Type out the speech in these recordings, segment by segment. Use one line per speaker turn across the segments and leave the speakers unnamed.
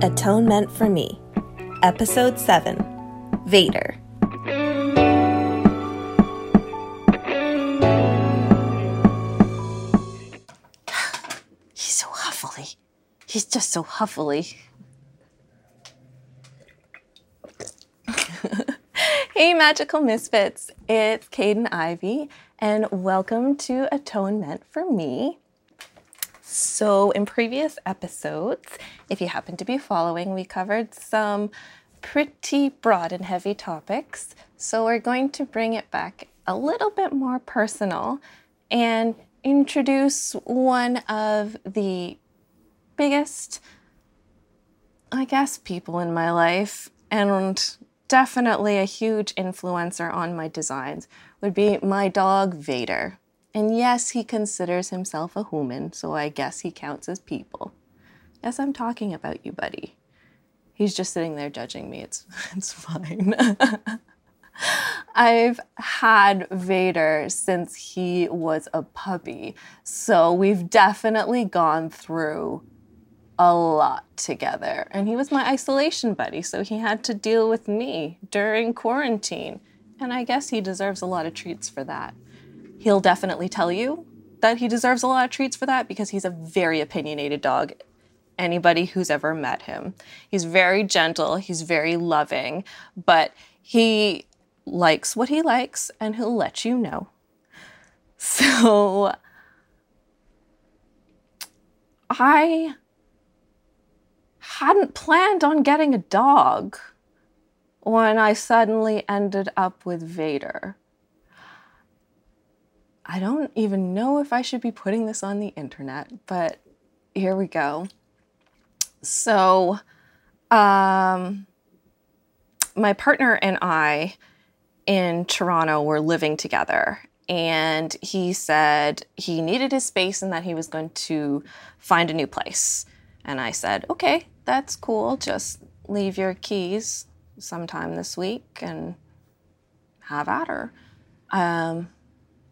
Atonement for Me, Episode 7 Vader.
He's so huffily. He's just so huffily. hey, magical misfits. It's Kaidain Ivy, and welcome to Atonement for Me. So, in previous episodes, if you happen to be following, we covered some pretty broad and heavy topics. So, we're going to bring it back a little bit more personal and introduce one of the biggest, I guess, people in my life and definitely a huge influencer on my designs would be my dog Vader. And yes, he considers himself a human, so I guess he counts as people. Yes, I'm talking about you, buddy. He's just sitting there judging me. It's it's fine. I've had Vader since he was a puppy. So we've definitely gone through a lot together. And he was my isolation buddy, so he had to deal with me during quarantine. And I guess he deserves a lot of treats for that. He'll definitely tell you that he deserves a lot of treats for that because he's a very opinionated dog. Anybody who's ever met him, he's very gentle, he's very loving, but he likes what he likes and he'll let you know. So I hadn't planned on getting a dog when I suddenly ended up with Vader. I don't even know if I should be putting this on the internet, but here we go. So, um, my partner and I in Toronto were living together, and he said he needed his space and that he was going to find a new place. And I said, okay, that's cool. Just leave your keys sometime this week and have at her. Um,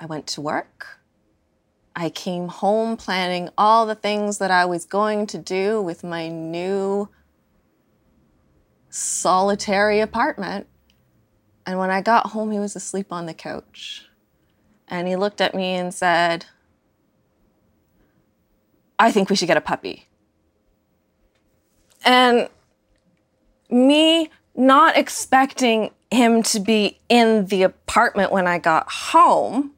I went to work. I came home planning all the things that I was going to do with my new solitary apartment. And when I got home, he was asleep on the couch. And he looked at me and said, I think we should get a puppy. And me not expecting him to be in the apartment when I got home,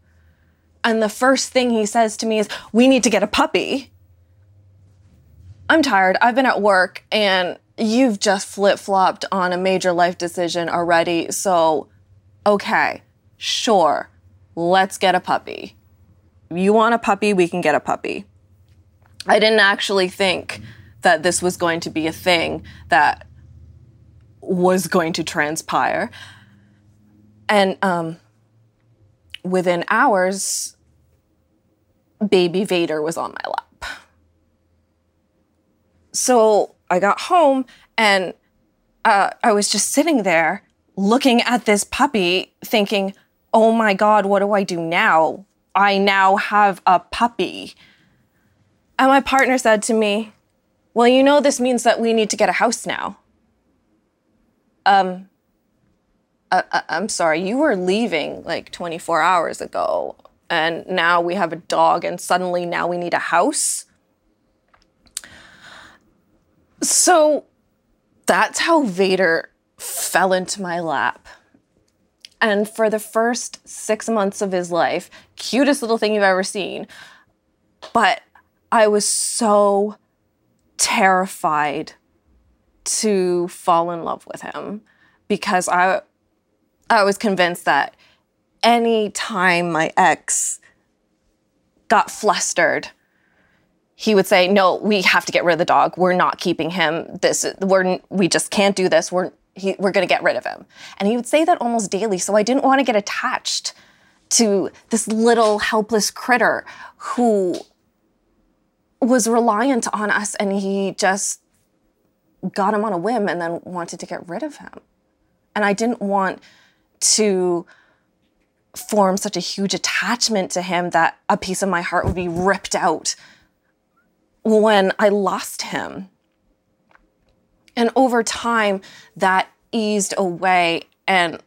and the first thing he says to me is, We need to get a puppy. I'm tired. I've been at work and you've just flip flopped on a major life decision already. So, okay, sure, let's get a puppy. You want a puppy? We can get a puppy. I didn't actually think that this was going to be a thing that was going to transpire. And um, within hours, baby Vader was on my lap. So I got home and uh, I was just sitting there looking at this puppy, thinking, oh my God, what do I do now? I now have a puppy. And my partner said to me, well, you know, this means that we need to get a house now. Um, uh, uh I'm sorry, you were leaving like 24 hours ago and now we have a dog and suddenly now we need a house. So that's how Vader fell into my lap. And for the first six months of his life, cutest little thing you've ever seen. But I was so terrified to fall in love with him because I I was convinced that any time my ex got flustered, he would say, "No, we have to get rid of the dog. We're not keeping him. This we're we just can't do this. We're he, we're going to get rid of him." And he would say that almost daily. So I didn't want to get attached to this little helpless critter who was reliant on us and he just got him on a whim and then wanted to get rid of him. And I didn't want to form such a huge attachment to him that a piece of my heart would be ripped out when I lost him. And over time, that eased away, and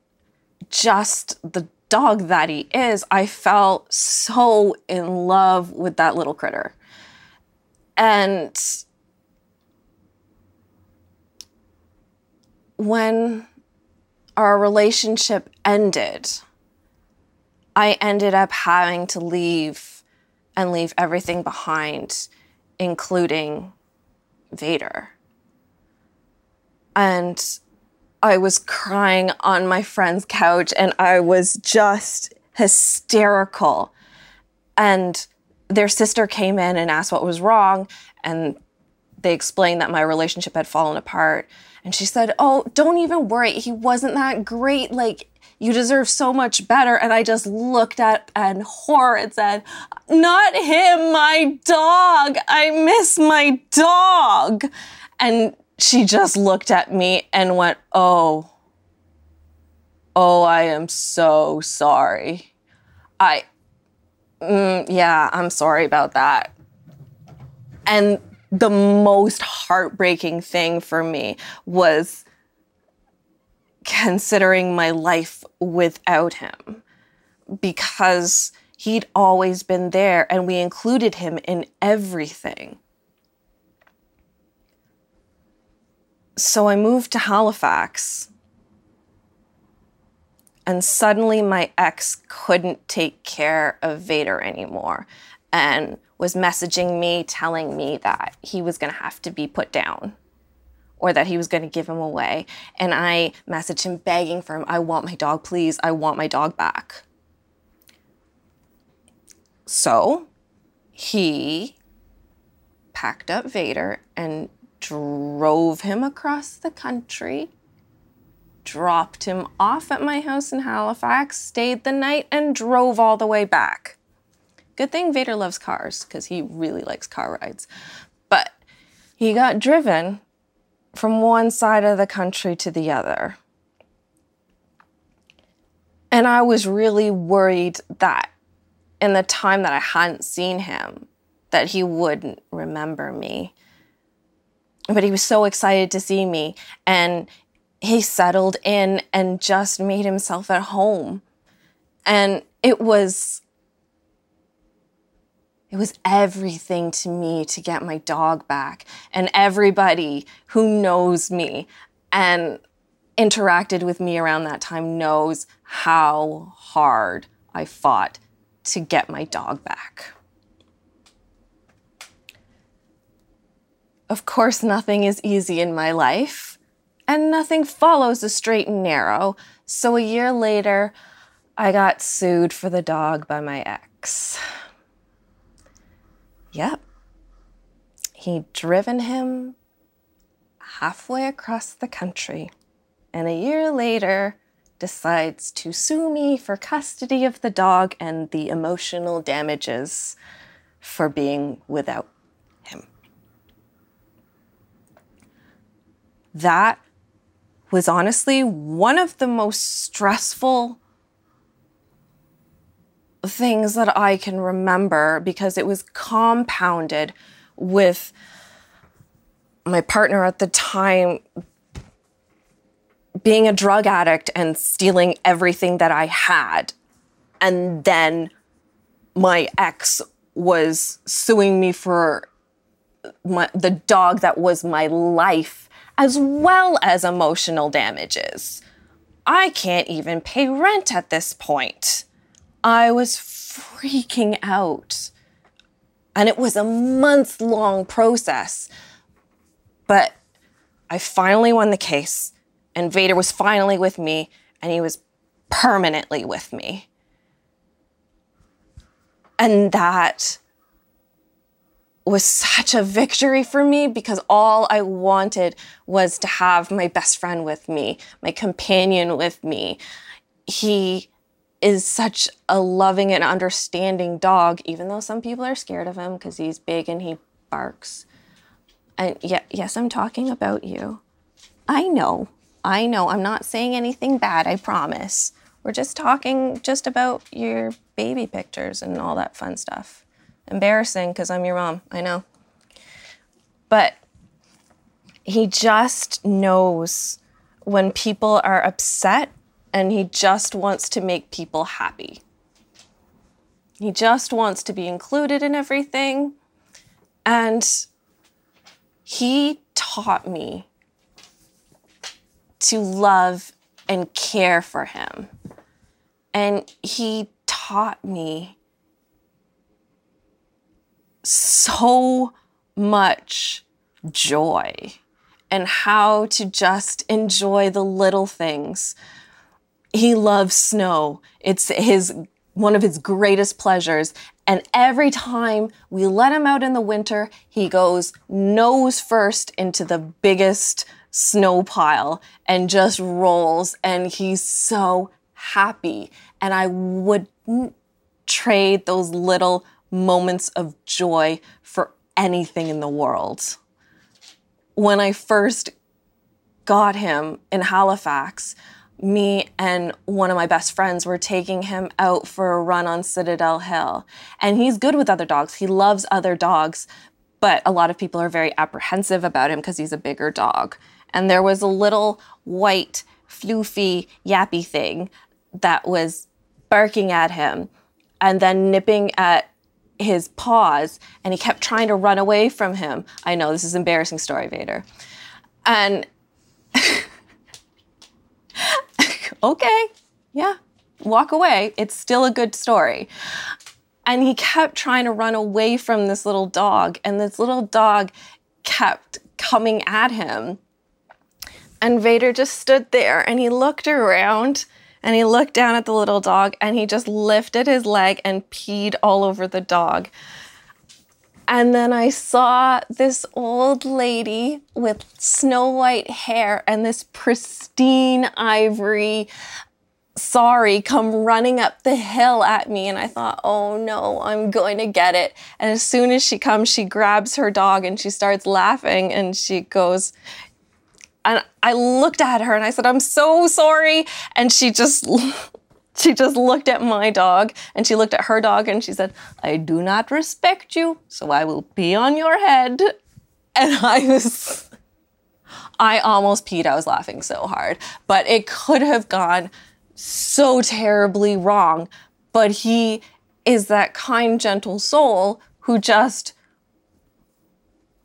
just the dog that he is, I felt so in love with that little critter. And when our relationship ended, I ended up having to leave and leave everything behind, including Vader. And I was crying on my friend's couch and I was just hysterical. And their sister came in and asked what was wrong. And they explained that my relationship had fallen apart. And she said, Oh, don't even worry. He wasn't that great. Like, you deserve so much better. And I just looked at and horror and said, Not him, my dog. I miss my dog. And she just looked at me and went, Oh, oh, I am so sorry. I, mm, yeah, I'm sorry about that. And the most heartbreaking thing for me was considering my life without him because he'd always been there and we included him in everything. So I moved to Halifax. And suddenly my ex couldn't take care of Vader anymore and was messaging me telling me that he was going to have to be put down or that he was going to give him away. And I messaged him begging for him, I want my dog, please. I want my dog back. So he packed up Vader and drove him across the country, dropped him off at my house in Halifax, stayed the night, and drove all the way back. Good thing Vader loves cars because he really likes car rides. But he got driven from one side of the country to the other. And I was really worried that in the time that I hadn't seen him, that he wouldn't remember me. But he was so excited to see me and he settled in and just made himself at home. And it was it was everything to me to get my dog back. And everybody who knows me and interacted with me around that time knows how hard I fought to get my dog back. Of course, nothing is easy in my life, and nothing follows a straight and narrow. So a year later, I got sued for the dog by my ex. Yep. He'd driven him halfway across the country, and a year later decides to sue me for custody of the dog and the emotional damages for being without him. That was honestly one of the most stressful things that I can remember because it was compounded with my partner at the time being a drug addict and stealing everything that I had. And then my ex was suing me for my, the dog that was my life, as well as emotional damages. I can't even pay rent at this point. I was freaking out. And it was a month long process. But I finally won the case, and Vader was finally with me, and he was permanently with me. And that was such a victory for me because all I wanted was to have my best friend with me, my companion with me. He is such a loving and understanding dog, even though some people are scared of him because he's big and he barks. And yeah, yes, I'm talking about you. I know. I know. I'm not saying anything bad, I promise. We're just talking just about your baby pictures and all that fun stuff. Embarrassing because I'm your mom, I know. But he just knows when people are upset and he just wants to make people happy. He just wants to be included in everything. And he taught me to love and care for him. And he taught me so much joy and how to just enjoy the little things. He loves snow. It's his one of his greatest pleasures. And every time we let him out in the winter, he goes nose first into the biggest snow pile and just rolls. And he's so happy. And I wouldn't trade those little moments of joy for anything in the world. When I first got him in Halifax, me and one of my best friends were taking him out for a run on Citadel Hill. And he's good with other dogs. He loves other dogs, but a lot of people are very apprehensive about him because he's a bigger dog. And there was a little white, floofy, yappy thing that was barking at him and then nipping at his paws and he kept trying to run away from him. I know this is an embarrassing story, Vader. And okay, yeah, walk away. It's still a good story. And he kept trying to run away from this little dog, and this little dog kept coming at him. And Vader just stood there and he looked around and he looked down at the little dog and he just lifted his leg and peed all over the dog. And then I saw this old lady with snow white hair and this pristine ivory sorry come running up the hill at me. And I thought, oh no, I'm going to get it. And as soon as she comes, she grabs her dog and she starts laughing and she goes, and I looked at her and I said, I'm so sorry. And she just she just looked at my dog and she looked at her dog and she said, I do not respect you, so I will pee on your head. And I was, I almost peed. I was laughing so hard, but it could have gone so terribly wrong. But he is that kind, gentle soul who just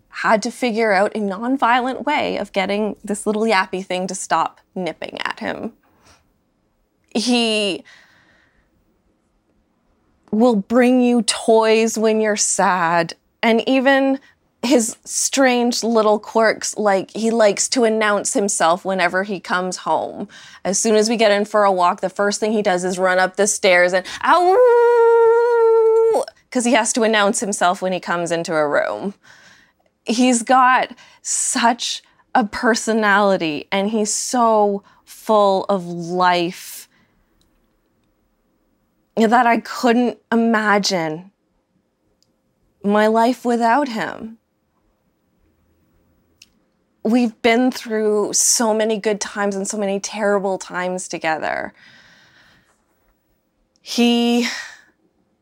had to figure out a nonviolent way of getting this little yappy thing to stop nipping at him he will bring you toys when you're sad and even his strange little quirks like he likes to announce himself whenever he comes home. As soon as we get in for a walk the first thing he does is run up the stairs and ow! because he has to announce himself when he comes into a room. He's got such a personality and he's so full of life that I couldn't imagine my life without him. We've been through so many good times and so many terrible times together. He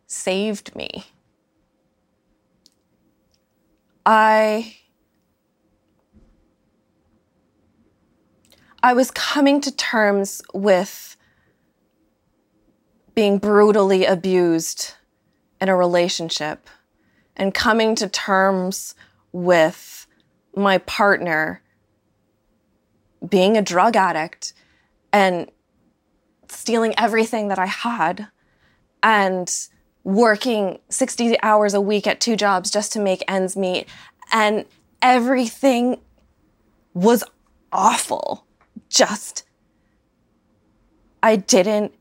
saved me. I I was coming to terms with being brutally abused in a relationship and coming to terms with my partner being a drug addict and stealing everything that I had and working 60 hours a week at two jobs just to make ends meet. And everything was awful. Just, I didn't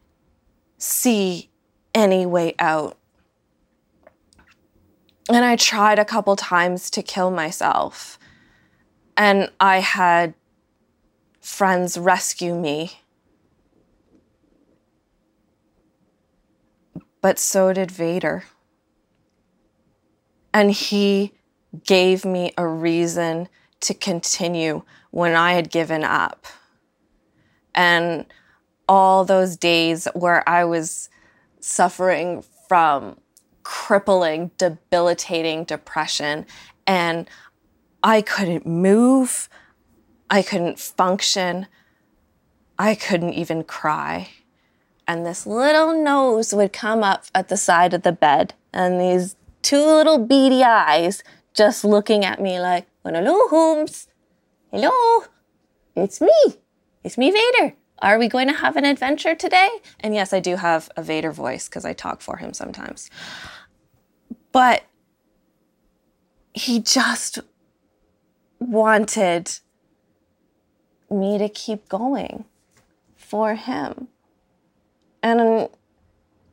see any way out. And I tried a couple times to kill myself. And I had friends rescue me. But so did Vader. And he gave me a reason to continue when I had given up. And all those days where I was suffering from crippling, debilitating depression and I couldn't move. I couldn't function. I couldn't even cry. And this little nose would come up at the side of the bed, and these two little beady eyes just looking at me like, hello, Holmes. Hello, it's me. It's me, Vader. Are we going to have an adventure today? And yes, I do have a Vader voice because I talk for him sometimes. But he just wanted me to keep going for him. And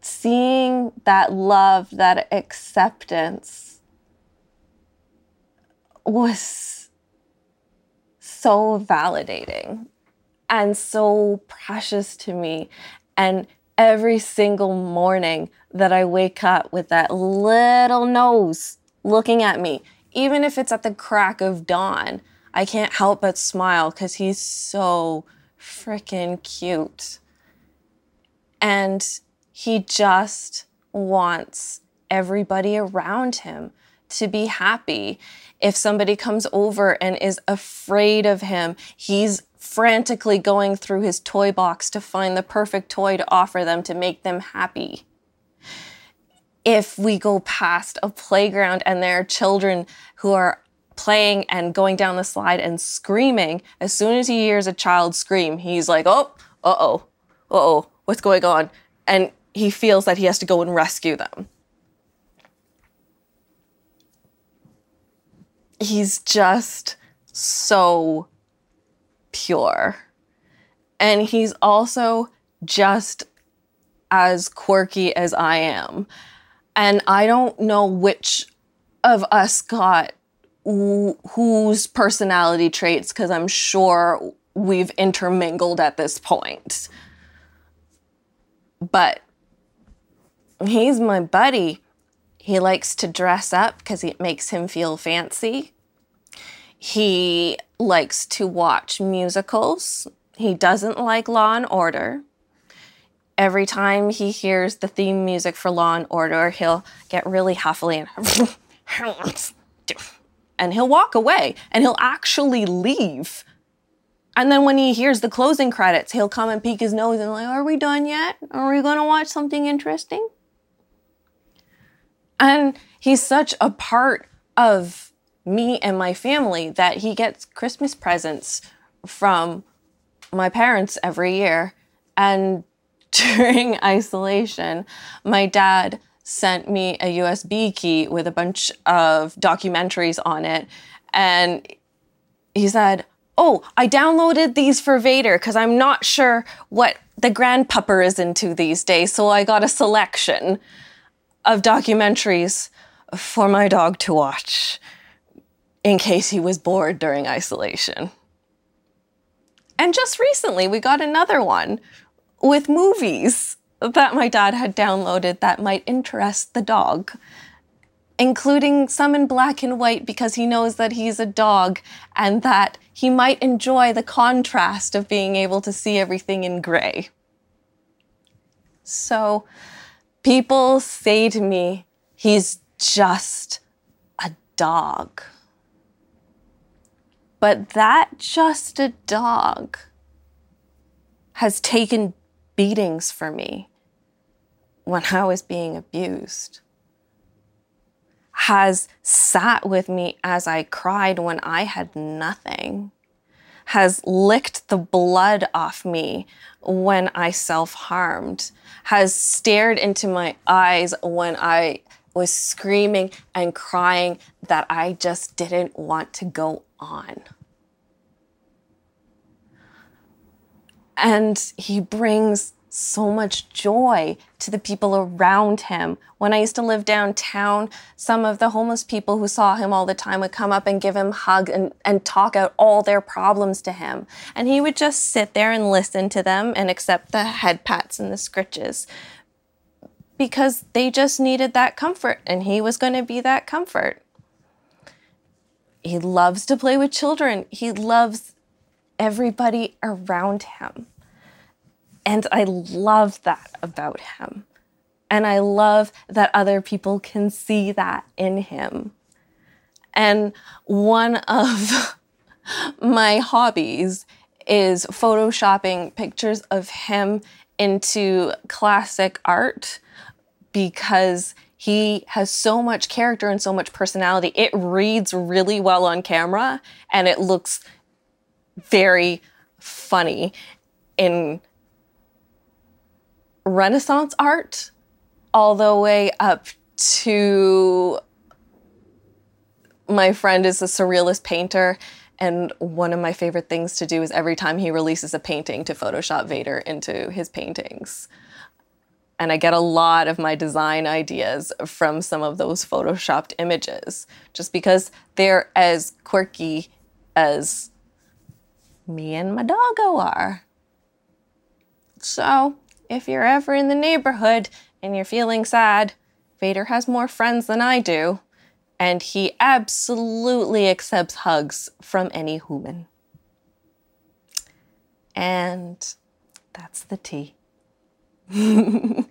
seeing that love, that acceptance was so validating and so precious to me. And every single morning that I wake up with that little nose looking at me, even if it's at the crack of dawn, I can't help but smile because he's so freaking cute. And he just wants everybody around him to be happy. If somebody comes over and is afraid of him, he's frantically going through his toy box to find the perfect toy to offer them to make them happy. If we go past a playground and there are children who are playing and going down the slide and screaming, as soon as he hears a child scream, he's like, oh, uh oh, uh oh, what's going on? And he feels that he has to go and rescue them. He's just so pure. And he's also just as quirky as I am. And I don't know which of us got whose personality traits because I'm sure we've intermingled at this point. But he's my buddy. He likes to dress up because it makes him feel fancy. He likes to watch musicals. He doesn't like Law and Order. Every time he hears the theme music for Law and Order, he'll get really huffily and and he'll walk away and he'll actually leave. And then when he hears the closing credits, he'll come and peek his nose and like, "Are we done yet? Are we going to watch something interesting?" And he's such a part of me and my family that he gets Christmas presents from my parents every year. And during isolation, my dad sent me a USB key with a bunch of documentaries on it. And he said, Oh, I downloaded these for Vader because I'm not sure what the grandpupper is into these days. So I got a selection of documentaries for my dog to watch in case he was bored during isolation. And just recently, we got another one with movies that my dad had downloaded that might interest the dog, including some in black and white because he knows that he's a dog and that he might enjoy the contrast of being able to see everything in gray. So people say to me, he's just a dog. But that just a dog has taken beatings for me when I was being abused, has sat with me as I cried when I had nothing, has licked the blood off me when I self harmed, has stared into my eyes when I was screaming and crying that I just didn't want to go on. And he brings so much joy to the people around him. When I used to live downtown, some of the homeless people who saw him all the time would come up and give him a hug and, and talk out all their problems to him. And he would just sit there and listen to them and accept the head pats and the scritches because they just needed that comfort and he was going to be that comfort. He loves to play with children. He loves everybody around him. And I love that about him. And I love that other people can see that in him. And one of my hobbies is photoshopping pictures of him into classic art because he has so much character and so much personality. It reads really well on camera and it looks very funny in Renaissance art all the way up to my friend is a surrealist painter and one of my favorite things to do is every time he releases a painting to Photoshop Vader into his paintings. And I get a lot of my design ideas from some of those photoshopped images, just because they're as quirky as me and my doggo are. So, if you're ever in the neighborhood and you're feeling sad, Vader has more friends than I do and he absolutely accepts hugs from any human. And that's the tea.